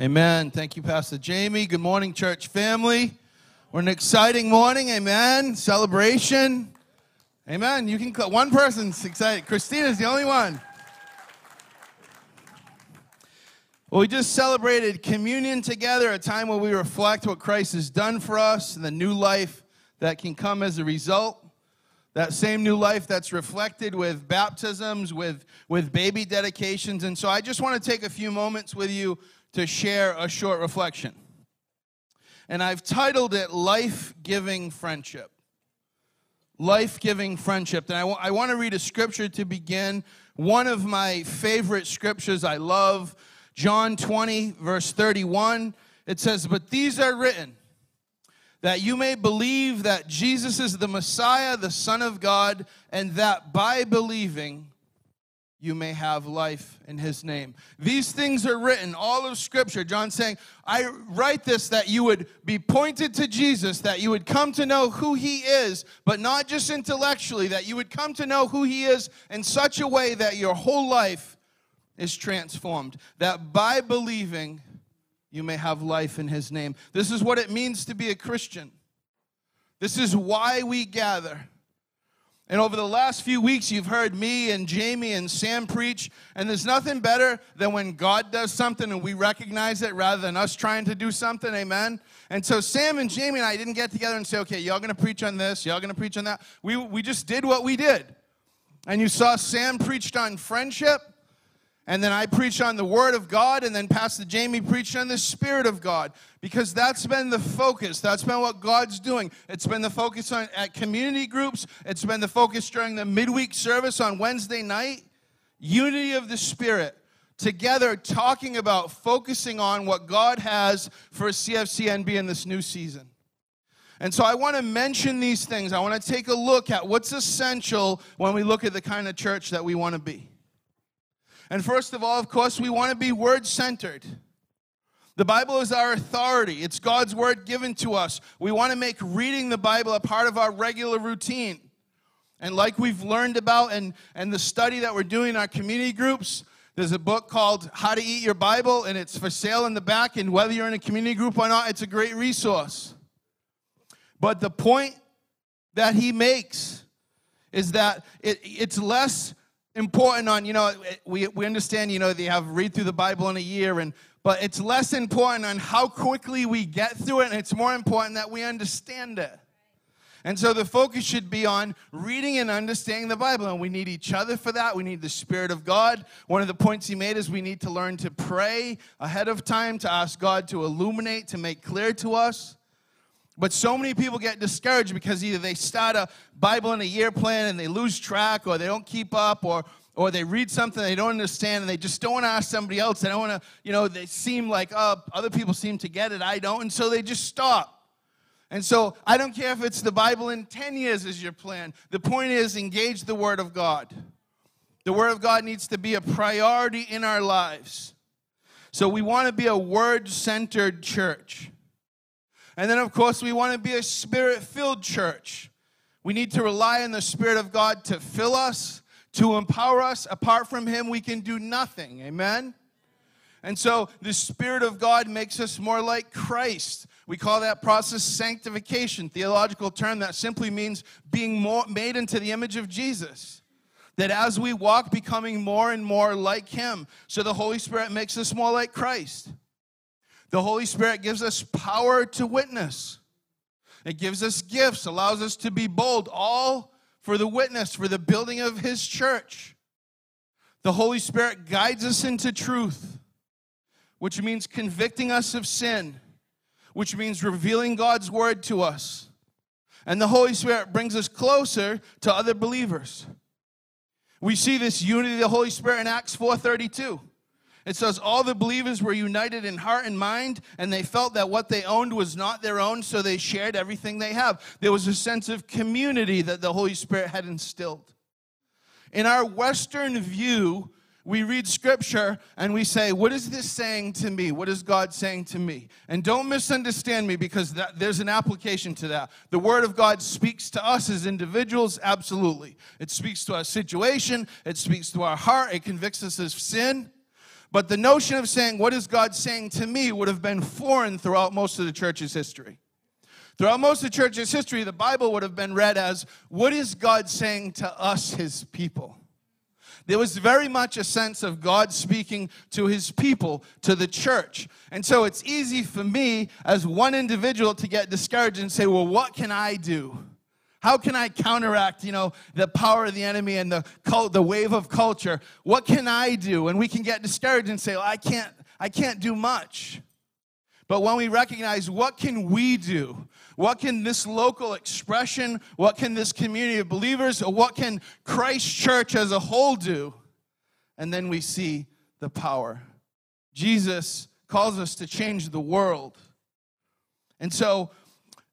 Amen. Thank you, Pastor Jamie. Good morning, church family. We're an exciting morning. Amen. Celebration. Amen. You can one person's excited. Christina's the only one. Well, we just celebrated communion together, a time where we reflect what Christ has done for us and the new life that can come as a result. That same new life that's reflected with baptisms, with, with baby dedications. And so I just want to take a few moments with you to share a short reflection. And I've titled it Life Giving Friendship. Life Giving Friendship. And I, w- I want to read a scripture to begin. One of my favorite scriptures I love, John 20, verse 31. It says, But these are written that you may believe that Jesus is the Messiah, the Son of God, and that by believing, you may have life in his name. These things are written, all of scripture. John saying, I write this that you would be pointed to Jesus, that you would come to know who he is, but not just intellectually, that you would come to know who he is in such a way that your whole life is transformed. That by believing, you may have life in his name. This is what it means to be a Christian. This is why we gather. And over the last few weeks, you've heard me and Jamie and Sam preach, and there's nothing better than when God does something and we recognize it rather than us trying to do something, amen? And so Sam and Jamie and I didn't get together and say, okay, y'all gonna preach on this, y'all gonna preach on that. We, we just did what we did. And you saw Sam preached on friendship, and then I preached on the Word of God, and then Pastor Jamie preached on the Spirit of God, because that's been the focus. That's been what God's doing. It's been the focus on at community groups. It's been the focus during the midweek service on Wednesday night. Unity of the Spirit, together talking about focusing on what God has for CFCNB in this new season. And so I want to mention these things. I want to take a look at what's essential when we look at the kind of church that we want to be. And first of all, of course, we want to be word centered. The Bible is our authority, it's God's word given to us. We want to make reading the Bible a part of our regular routine. And like we've learned about and, and the study that we're doing in our community groups, there's a book called How to Eat Your Bible, and it's for sale in the back. And whether you're in a community group or not, it's a great resource. But the point that he makes is that it, it's less important on, you know, we, we understand, you know, they have read through the Bible in a year, and but it's less important on how quickly we get through it, and it's more important that we understand it. And so the focus should be on reading and understanding the Bible. And we need each other for that. We need the Spirit of God. One of the points he made is we need to learn to pray ahead of time, to ask God to illuminate, to make clear to us. But so many people get discouraged because either they start a Bible in a year plan and they lose track, or they don't keep up, or or they read something they don't understand and they just don't want to ask somebody else. They don't want to, you know, they seem like, oh, other people seem to get it, I don't, and so they just stop. And so I don't care if it's the Bible in 10 years is your plan. The point is engage the Word of God. The Word of God needs to be a priority in our lives. So we want to be a word centered church. And then, of course, we want to be a spirit filled church. We need to rely on the Spirit of God to fill us, to empower us. Apart from Him, we can do nothing. Amen? And so the Spirit of God makes us more like Christ. We call that process sanctification, theological term that simply means being more made into the image of Jesus. That as we walk, becoming more and more like Him. So the Holy Spirit makes us more like Christ. The Holy Spirit gives us power to witness. It gives us gifts, allows us to be bold, all for the witness, for the building of His church. The Holy Spirit guides us into truth, which means convicting us of sin, which means revealing God's word to us. And the Holy Spirit brings us closer to other believers. We see this unity of the Holy Spirit in Acts 4:32. It says all the believers were united in heart and mind, and they felt that what they owned was not their own, so they shared everything they have. There was a sense of community that the Holy Spirit had instilled. In our Western view, we read scripture and we say, What is this saying to me? What is God saying to me? And don't misunderstand me because that, there's an application to that. The Word of God speaks to us as individuals, absolutely. It speaks to our situation, it speaks to our heart, it convicts us of sin. But the notion of saying, What is God saying to me, would have been foreign throughout most of the church's history. Throughout most of the church's history, the Bible would have been read as, What is God saying to us, his people? There was very much a sense of God speaking to his people, to the church. And so it's easy for me as one individual to get discouraged and say, Well, what can I do? How can I counteract, you know, the power of the enemy and the cult, the wave of culture? What can I do? And we can get discouraged and say, well, I can't, I can't do much. But when we recognize what can we do? What can this local expression, what can this community of believers, or what can Christ Church as a whole do? And then we see the power. Jesus calls us to change the world. And so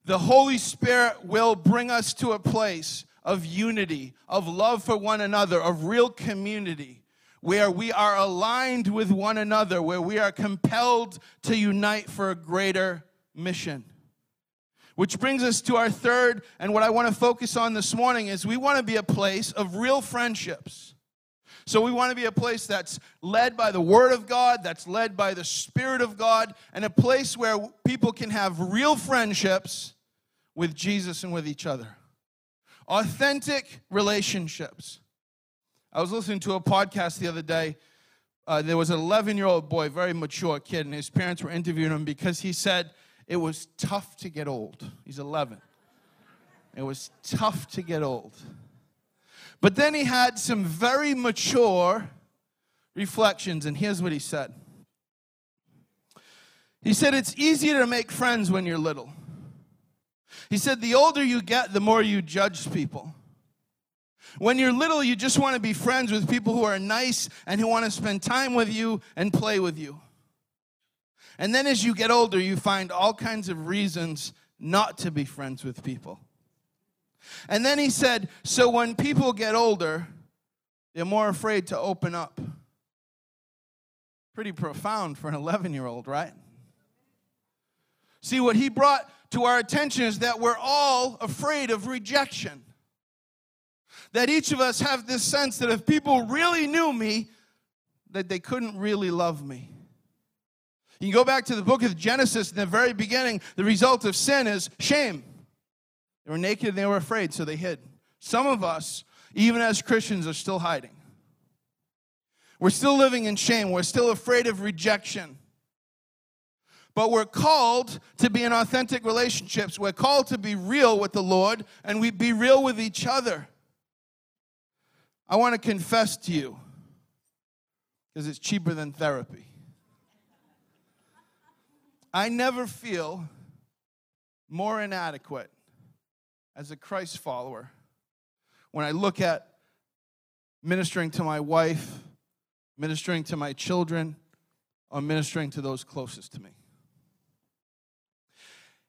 the Holy Spirit will bring us to a place of unity, of love for one another, of real community, where we are aligned with one another, where we are compelled to unite for a greater mission. Which brings us to our third, and what I want to focus on this morning is we want to be a place of real friendships. So we want to be a place that's led by the Word of God, that's led by the Spirit of God, and a place where people can have real friendships with Jesus and with each other. Authentic relationships. I was listening to a podcast the other day. Uh, there was an 11 year old boy, very mature kid, and his parents were interviewing him because he said it was tough to get old. He's 11. It was tough to get old. But then he had some very mature reflections, and here's what he said. He said, It's easier to make friends when you're little. He said, The older you get, the more you judge people. When you're little, you just want to be friends with people who are nice and who want to spend time with you and play with you. And then as you get older, you find all kinds of reasons not to be friends with people. And then he said, So when people get older, they're more afraid to open up. Pretty profound for an 11 year old, right? See, what he brought to our attention is that we're all afraid of rejection. That each of us have this sense that if people really knew me, that they couldn't really love me. You can go back to the book of Genesis in the very beginning, the result of sin is shame. They were naked and they were afraid, so they hid. Some of us, even as Christians, are still hiding. We're still living in shame. We're still afraid of rejection. But we're called to be in authentic relationships. We're called to be real with the Lord and we be real with each other. I want to confess to you because it's cheaper than therapy. I never feel more inadequate as a Christ follower when I look at ministering to my wife, ministering to my children, or ministering to those closest to me.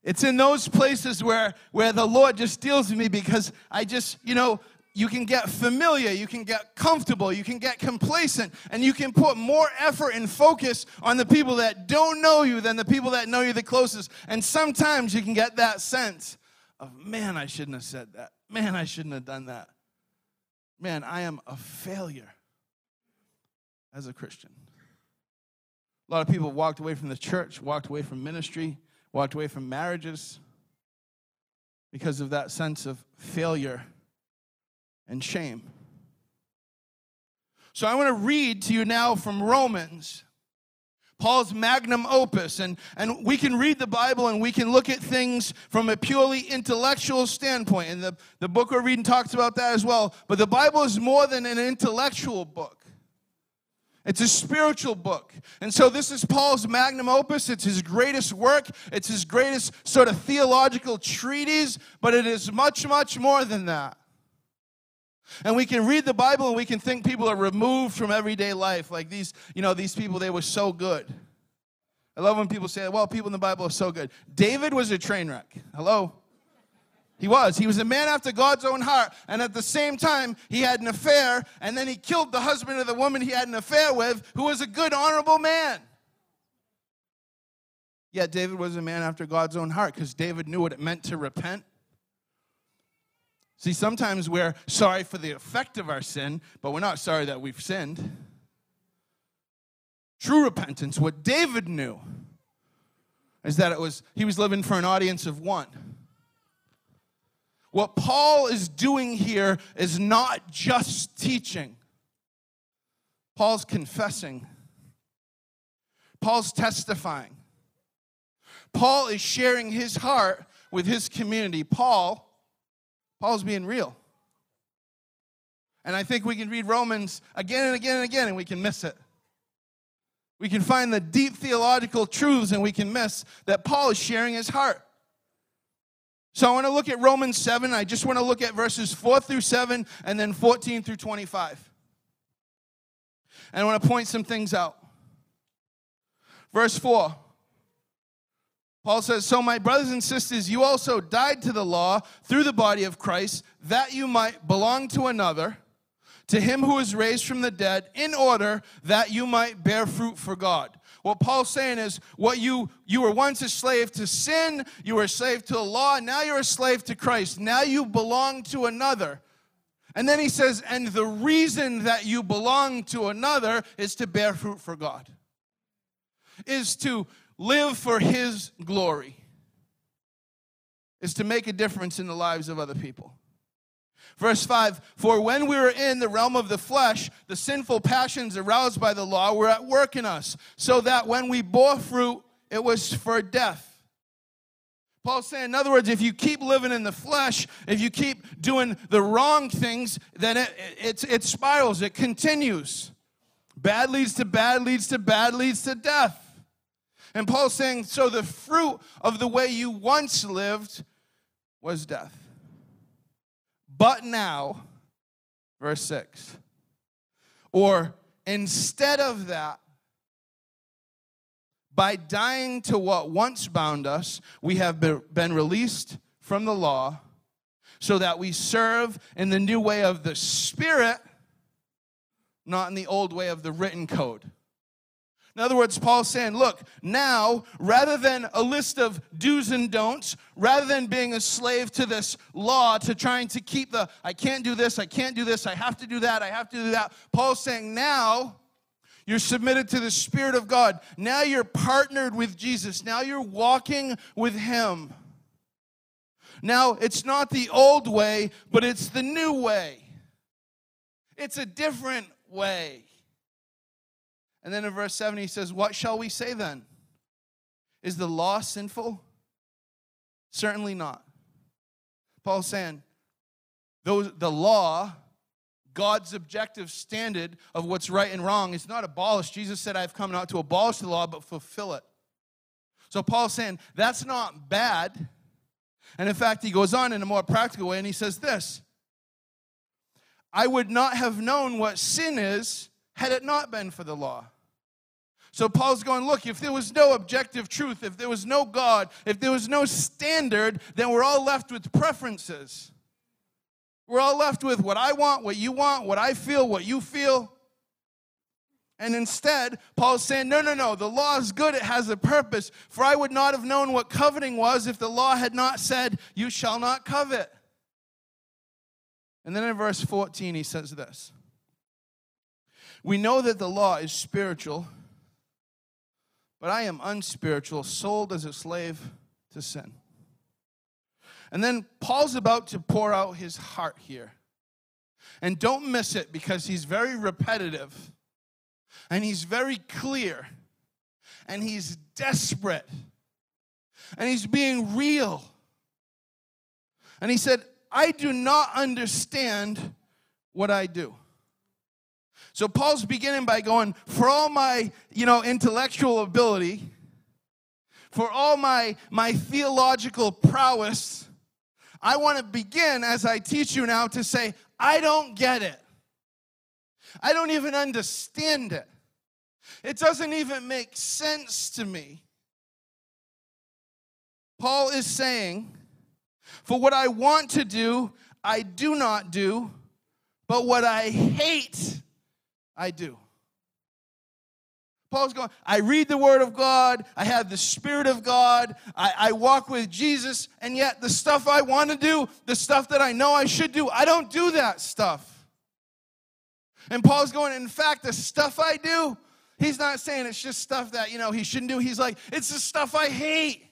It's in those places where, where the Lord just deals with me because I just, you know, you can get familiar, you can get comfortable, you can get complacent, and you can put more effort and focus on the people that don't know you than the people that know you the closest. And sometimes you can get that sense of, man, I shouldn't have said that. Man, I shouldn't have done that. Man, I am a failure as a Christian. A lot of people walked away from the church, walked away from ministry walked away from marriages because of that sense of failure and shame. So I want to read to you now from Romans, Paul's magnum opus. And, and we can read the Bible and we can look at things from a purely intellectual standpoint. And the, the book we're reading talks about that as well. But the Bible is more than an intellectual book. It's a spiritual book. And so this is Paul's magnum opus. It's his greatest work. It's his greatest sort of theological treatise, but it is much, much more than that. And we can read the Bible and we can think people are removed from everyday life. Like these, you know, these people, they were so good. I love when people say, well, people in the Bible are so good. David was a train wreck. Hello? He was. He was a man after God's own heart. And at the same time, he had an affair, and then he killed the husband of the woman he had an affair with, who was a good, honorable man. Yet David was a man after God's own heart because David knew what it meant to repent. See, sometimes we're sorry for the effect of our sin, but we're not sorry that we've sinned. True repentance, what David knew, is that it was he was living for an audience of one. What Paul is doing here is not just teaching. Paul's confessing. Paul's testifying. Paul is sharing his heart with his community. Paul, Paul's being real. And I think we can read Romans again and again and again and we can miss it. We can find the deep theological truths and we can miss that Paul is sharing his heart. So I want to look at Romans 7. I just want to look at verses 4 through 7 and then 14 through 25. And I want to point some things out. Verse 4. Paul says, So, my brothers and sisters, you also died to the law through the body of Christ, that you might belong to another to him who is raised from the dead in order that you might bear fruit for God. What Paul's saying is what you you were once a slave to sin, you were a slave to the law, now you're a slave to Christ. Now you belong to another. And then he says, and the reason that you belong to another is to bear fruit for God. Is to live for his glory. Is to make a difference in the lives of other people. Verse 5 For when we were in the realm of the flesh, the sinful passions aroused by the law were at work in us, so that when we bore fruit, it was for death. Paul's saying, in other words, if you keep living in the flesh, if you keep doing the wrong things, then it, it, it spirals, it continues. Bad leads to bad, leads to bad, leads to death. And Paul's saying, so the fruit of the way you once lived was death. But now, verse 6. Or instead of that, by dying to what once bound us, we have been released from the law so that we serve in the new way of the Spirit, not in the old way of the written code. In other words, Paul's saying, look, now, rather than a list of do's and don'ts, rather than being a slave to this law, to trying to keep the, I can't do this, I can't do this, I have to do that, I have to do that, Paul's saying, now, you're submitted to the Spirit of God. Now you're partnered with Jesus. Now you're walking with Him. Now it's not the old way, but it's the new way. It's a different way. And then in verse 7, he says, What shall we say then? Is the law sinful? Certainly not. Paul's saying, those, the law, God's objective standard of what's right and wrong, is not abolished. Jesus said, I've come not to abolish the law, but fulfill it. So Paul's saying, that's not bad. And in fact, he goes on in a more practical way and he says this I would not have known what sin is had it not been for the law. So Paul's going, look, if there was no objective truth, if there was no God, if there was no standard, then we're all left with preferences. We're all left with what I want, what you want, what I feel, what you feel. And instead, Paul's saying, no, no, no, the law is good, it has a purpose. For I would not have known what coveting was if the law had not said, you shall not covet. And then in verse 14, he says this We know that the law is spiritual but I am unspiritual, sold as a slave to sin. And then Paul's about to pour out his heart here. And don't miss it because he's very repetitive and he's very clear and he's desperate and he's being real. And he said, I do not understand what I do. So Paul's beginning by going, for all my, you know, intellectual ability, for all my, my theological prowess, I want to begin as I teach you now to say, I don't get it. I don't even understand it. It doesn't even make sense to me. Paul is saying, for what I want to do, I do not do, but what I hate, I do. Paul's going, I read the Word of God, I have the Spirit of God, I, I walk with Jesus, and yet the stuff I want to do, the stuff that I know I should do, I don't do that stuff. And Paul's going, in fact, the stuff I do, he's not saying it's just stuff that, you know, he shouldn't do. He's like, it's the stuff I hate.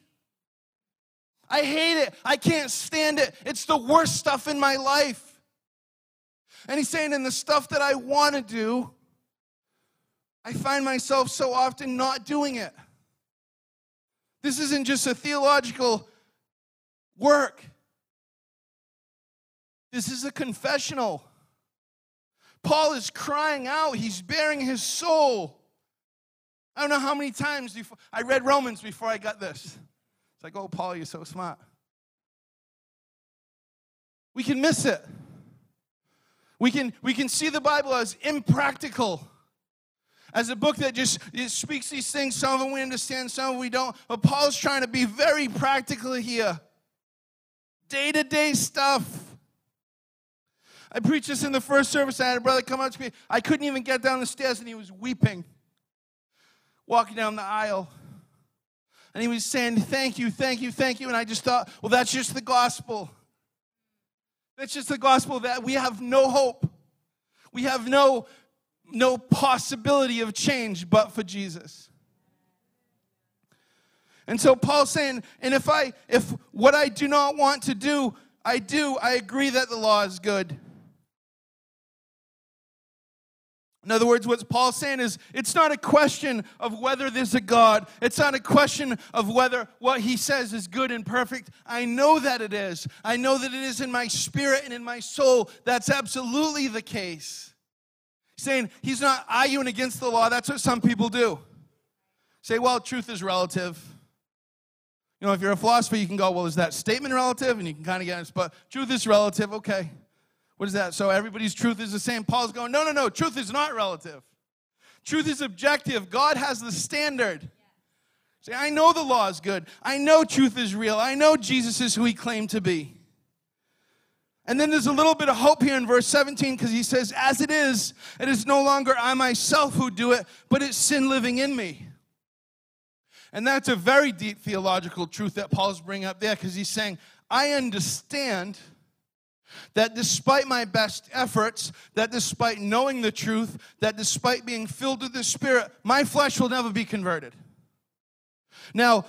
I hate it. I can't stand it. It's the worst stuff in my life. And he's saying, in the stuff that I want to do, I find myself so often not doing it. This isn't just a theological work, this is a confessional. Paul is crying out, he's baring his soul. I don't know how many times before I read Romans before I got this. It's like, oh, Paul, you're so smart. We can miss it. We can, we can see the Bible as impractical, as a book that just speaks these things. Some of them we understand, some of them we don't. But Paul's trying to be very practical here. Day to day stuff. I preached this in the first service. I had a brother come up to me. I couldn't even get down the stairs, and he was weeping, walking down the aisle. And he was saying, Thank you, thank you, thank you. And I just thought, Well, that's just the gospel. That's just the gospel that we have no hope. We have no, no possibility of change but for Jesus. And so Paul's saying, and if I if what I do not want to do, I do, I agree that the law is good. In other words, what Paul's saying is it's not a question of whether there's a God. It's not a question of whether what he says is good and perfect. I know that it is. I know that it is in my spirit and in my soul. That's absolutely the case. Saying he's not arguing against the law. That's what some people do. Say, well, truth is relative. You know, if you're a philosopher, you can go, well, is that statement relative? And you can kind of get it, but truth is relative. Okay. What is that? So everybody's truth is the same. Paul's going, no, no, no. Truth is not relative. Truth is objective. God has the standard. Say, I know the law is good. I know truth is real. I know Jesus is who he claimed to be. And then there's a little bit of hope here in verse 17 because he says, As it is, it is no longer I myself who do it, but it's sin living in me. And that's a very deep theological truth that Paul's bringing up there because he's saying, I understand that despite my best efforts, that despite knowing the truth, that despite being filled with the Spirit, my flesh will never be converted. Now,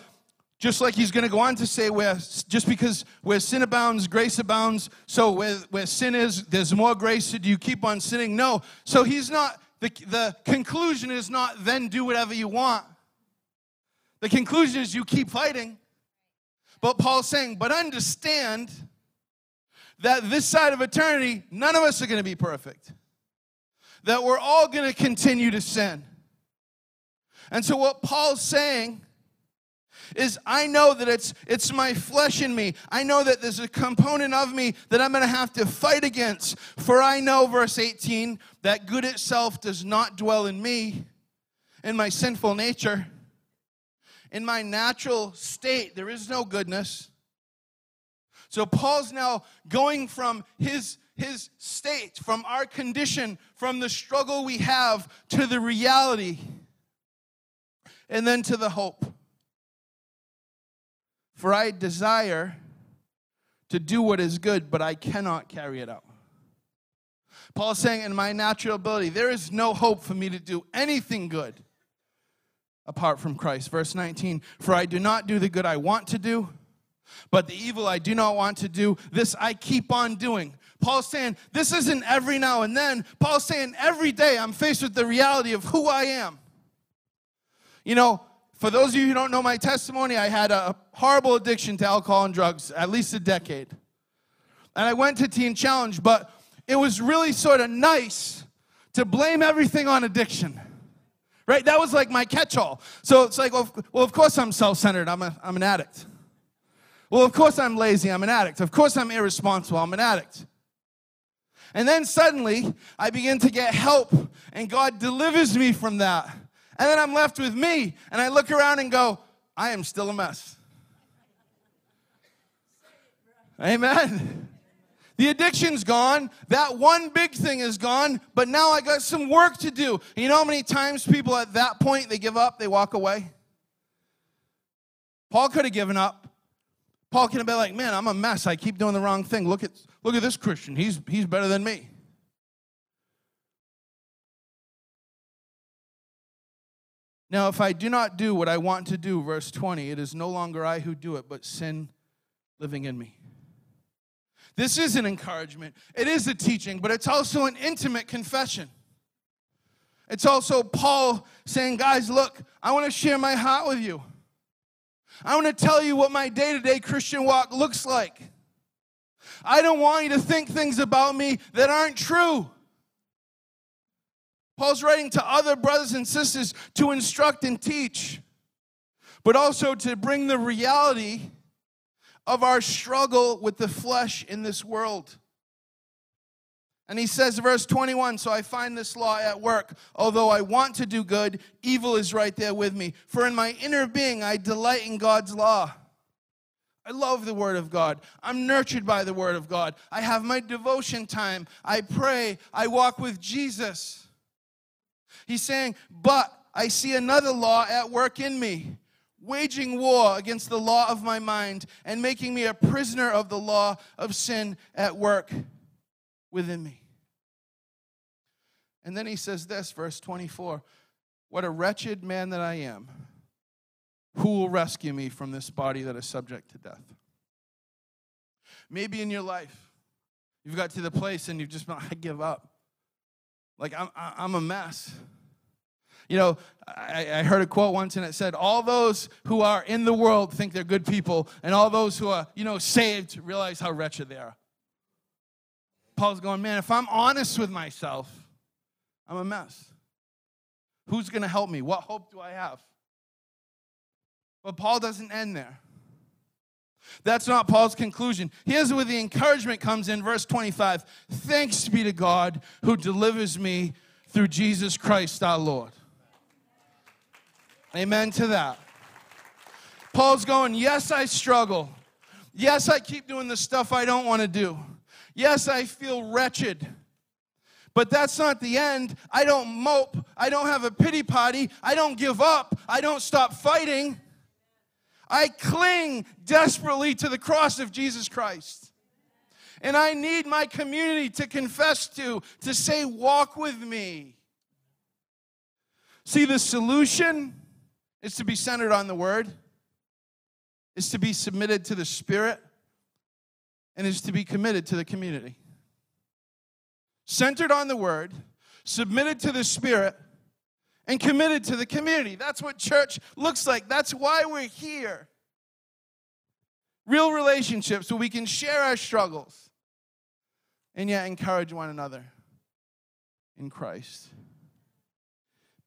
just like he's going to go on to say, where just because where sin abounds, grace abounds. So where, where sin is, there's more grace. So do you keep on sinning? No. So he's not. The, the conclusion is not then do whatever you want. The conclusion is you keep fighting. But Paul's saying, but understand that this side of eternity, none of us are going to be perfect. That we're all going to continue to sin. And so, what Paul's saying is, I know that it's, it's my flesh in me. I know that there's a component of me that I'm going to have to fight against. For I know, verse 18, that good itself does not dwell in me, in my sinful nature. In my natural state, there is no goodness. So Paul's now going from his his state, from our condition, from the struggle we have to the reality, and then to the hope. For I desire to do what is good, but I cannot carry it out. Paul's saying, in my natural ability, there is no hope for me to do anything good apart from Christ. Verse 19, for I do not do the good I want to do but the evil I do not want to do, this I keep on doing. Paul's saying, this isn't every now and then. Paul's saying, every day I'm faced with the reality of who I am. You know, for those of you who don't know my testimony, I had a horrible addiction to alcohol and drugs, at least a decade. And I went to Teen Challenge, but it was really sort of nice to blame everything on addiction. Right? That was like my catch all. So it's like, well, of course I'm self centered. I'm, a, I'm an addict. Well, of course I'm lazy, I'm an addict. Of course I'm irresponsible, I'm an addict. And then suddenly I begin to get help, and God delivers me from that. And then I'm left with me, and I look around and go, I am still a mess. Amen. The addiction's gone. That one big thing is gone, but now I got some work to do. You know how many times people at that point they give up, they walk away? Paul could have given up. Paul can be like, man, I'm a mess. I keep doing the wrong thing. Look at, look at this Christian. He's, he's better than me. Now, if I do not do what I want to do, verse 20, it is no longer I who do it, but sin living in me. This is an encouragement, it is a teaching, but it's also an intimate confession. It's also Paul saying, Guys, look, I want to share my heart with you. I want to tell you what my day to day Christian walk looks like. I don't want you to think things about me that aren't true. Paul's writing to other brothers and sisters to instruct and teach, but also to bring the reality of our struggle with the flesh in this world. And he says, verse 21 So I find this law at work. Although I want to do good, evil is right there with me. For in my inner being, I delight in God's law. I love the Word of God. I'm nurtured by the Word of God. I have my devotion time. I pray. I walk with Jesus. He's saying, But I see another law at work in me, waging war against the law of my mind and making me a prisoner of the law of sin at work within me. And then he says this, verse 24 What a wretched man that I am. Who will rescue me from this body that is subject to death? Maybe in your life, you've got to the place and you've just been, I give up. Like, I'm, I'm a mess. You know, I, I, heard a quote once and it said, All those who are in the world think they're good people, and all those who are, you know, saved realize how wretched they are. Paul's going, Man, if I'm honest with myself, I'm a mess. Who's going to help me? What hope do I have? But Paul doesn't end there. That's not Paul's conclusion. Here's where the encouragement comes in, verse 25. Thanks be to God who delivers me through Jesus Christ our Lord. Amen to that. Paul's going, Yes, I struggle. Yes, I keep doing the stuff I don't want to do. Yes, I feel wretched. But that's not the end. I don't mope. I don't have a pity party. I don't give up. I don't stop fighting. I cling desperately to the cross of Jesus Christ. And I need my community to confess to, to say, walk with me. See, the solution is to be centered on the Word, is to be submitted to the Spirit, and is to be committed to the community. Centered on the Word, submitted to the Spirit, and committed to the community. That's what church looks like. That's why we're here. Real relationships where we can share our struggles and yet encourage one another in Christ.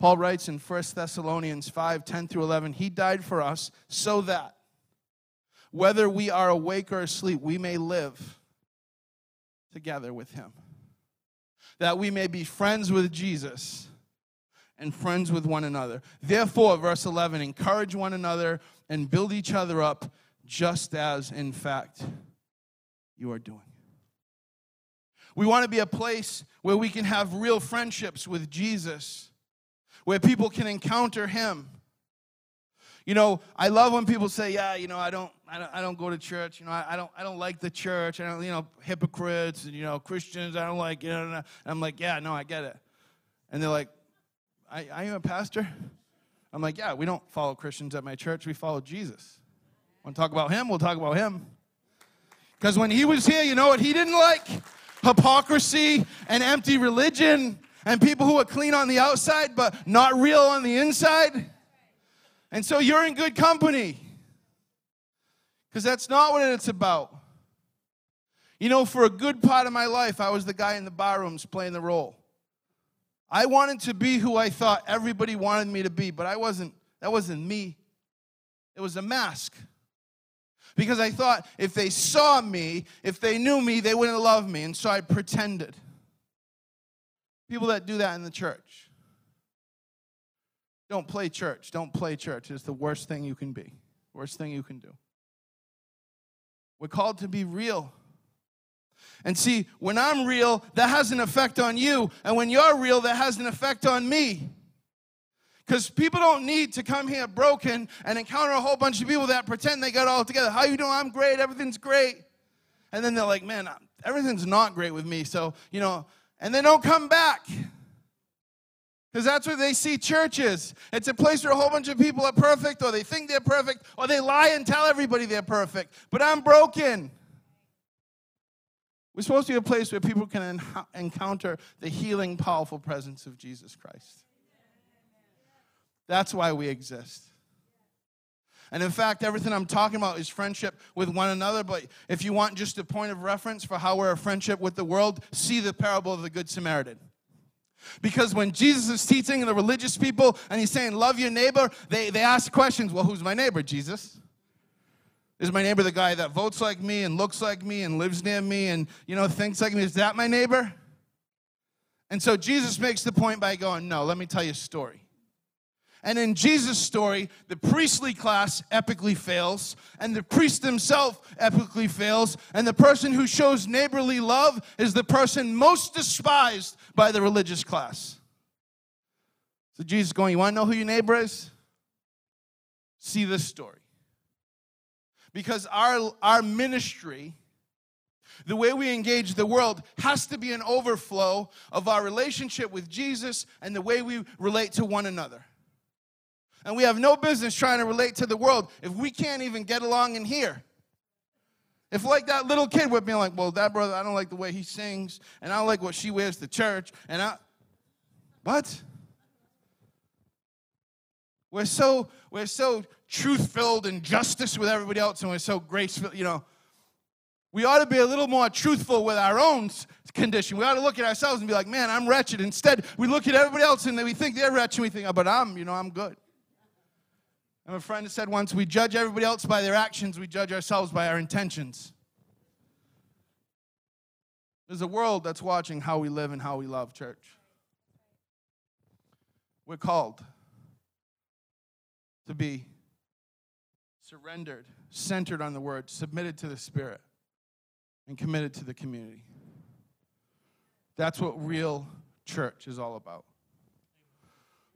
Paul writes in 1 Thessalonians 5 10 through 11, He died for us so that whether we are awake or asleep, we may live together with Him. That we may be friends with Jesus and friends with one another. Therefore, verse 11, encourage one another and build each other up, just as, in fact, you are doing. We want to be a place where we can have real friendships with Jesus where people can encounter him. You know, I love when people say, "Yeah, you know, I don't, I don't, I don't go to church. You know, I, I, don't, I don't like the church. I don't, you know, hypocrites and you know, Christians. I don't like, you know." And I'm like, "Yeah, no, I get it." And they're like, "I, I am a pastor." I'm like, "Yeah, we don't follow Christians at my church. We follow Jesus. Want to talk about him? We'll talk about him." Because when he was here, you know what he didn't like? Hypocrisy and empty religion and people who are clean on the outside but not real on the inside. And so you're in good company because that's not what it's about. You know, for a good part of my life, I was the guy in the bar rooms playing the role. I wanted to be who I thought everybody wanted me to be, but I wasn't, that wasn't me. It was a mask. Because I thought if they saw me, if they knew me, they wouldn't love me. And so I pretended. People that do that in the church. Don't play church. Don't play church. It's the worst thing you can be, worst thing you can do. We're called to be real. And see, when I'm real, that has an effect on you. And when you're real, that has an effect on me. Because people don't need to come here broken and encounter a whole bunch of people that pretend they got all together. How you doing? I'm great. Everything's great. And then they're like, man, everything's not great with me. So, you know, and they don't come back. Because that's where they see churches. It's a place where a whole bunch of people are perfect, or they think they're perfect, or they lie and tell everybody they're perfect. But I'm broken. We're supposed to be a place where people can en- encounter the healing, powerful presence of Jesus Christ. That's why we exist. And in fact, everything I'm talking about is friendship with one another. But if you want just a point of reference for how we're a friendship with the world, see the parable of the Good Samaritan. Because when Jesus is teaching the religious people and he's saying, Love your neighbor, they, they ask questions. Well, who's my neighbor, Jesus? Is my neighbor the guy that votes like me and looks like me and lives near me and, you know, thinks like me? Is that my neighbor? And so Jesus makes the point by going, No, let me tell you a story. And in Jesus' story, the priestly class epically fails, and the priest himself epically fails, and the person who shows neighborly love is the person most despised by the religious class. So Jesus going, You want to know who your neighbor is? See this story. Because our, our ministry, the way we engage the world, has to be an overflow of our relationship with Jesus and the way we relate to one another. And we have no business trying to relate to the world if we can't even get along in here. If, like that little kid would be like, well, that brother, I don't like the way he sings, and I don't like what she wears to church, and I. What? We're so, we're so truth filled and justice with everybody else, and we're so graceful, you know. We ought to be a little more truthful with our own condition. We ought to look at ourselves and be like, man, I'm wretched. Instead, we look at everybody else and we think they're wretched, and we think, oh, but I'm, you know, I'm good. And a friend said once, we judge everybody else by their actions, we judge ourselves by our intentions. There's a world that's watching how we live and how we love church. We're called to be surrendered, centered on the word, submitted to the Spirit, and committed to the community. That's what real church is all about.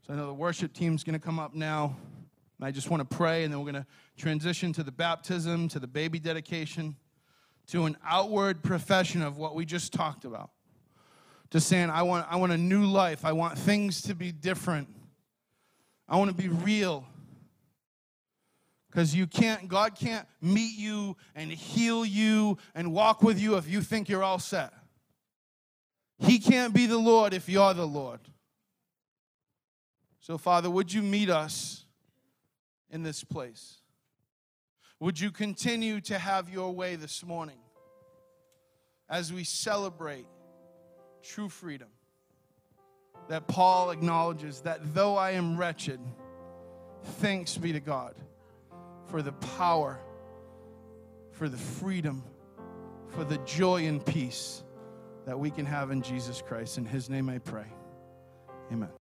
So I know the worship team's going to come up now. And I just want to pray, and then we're going to transition to the baptism, to the baby dedication, to an outward profession of what we just talked about. To saying, I want, I want a new life. I want things to be different. I want to be real. Because you can't, God can't meet you and heal you and walk with you if you think you're all set. He can't be the Lord if you're the Lord. So, Father, would you meet us? In this place. Would you continue to have your way this morning as we celebrate true freedom? That Paul acknowledges that though I am wretched, thanks be to God for the power, for the freedom, for the joy and peace that we can have in Jesus Christ. In his name I pray. Amen.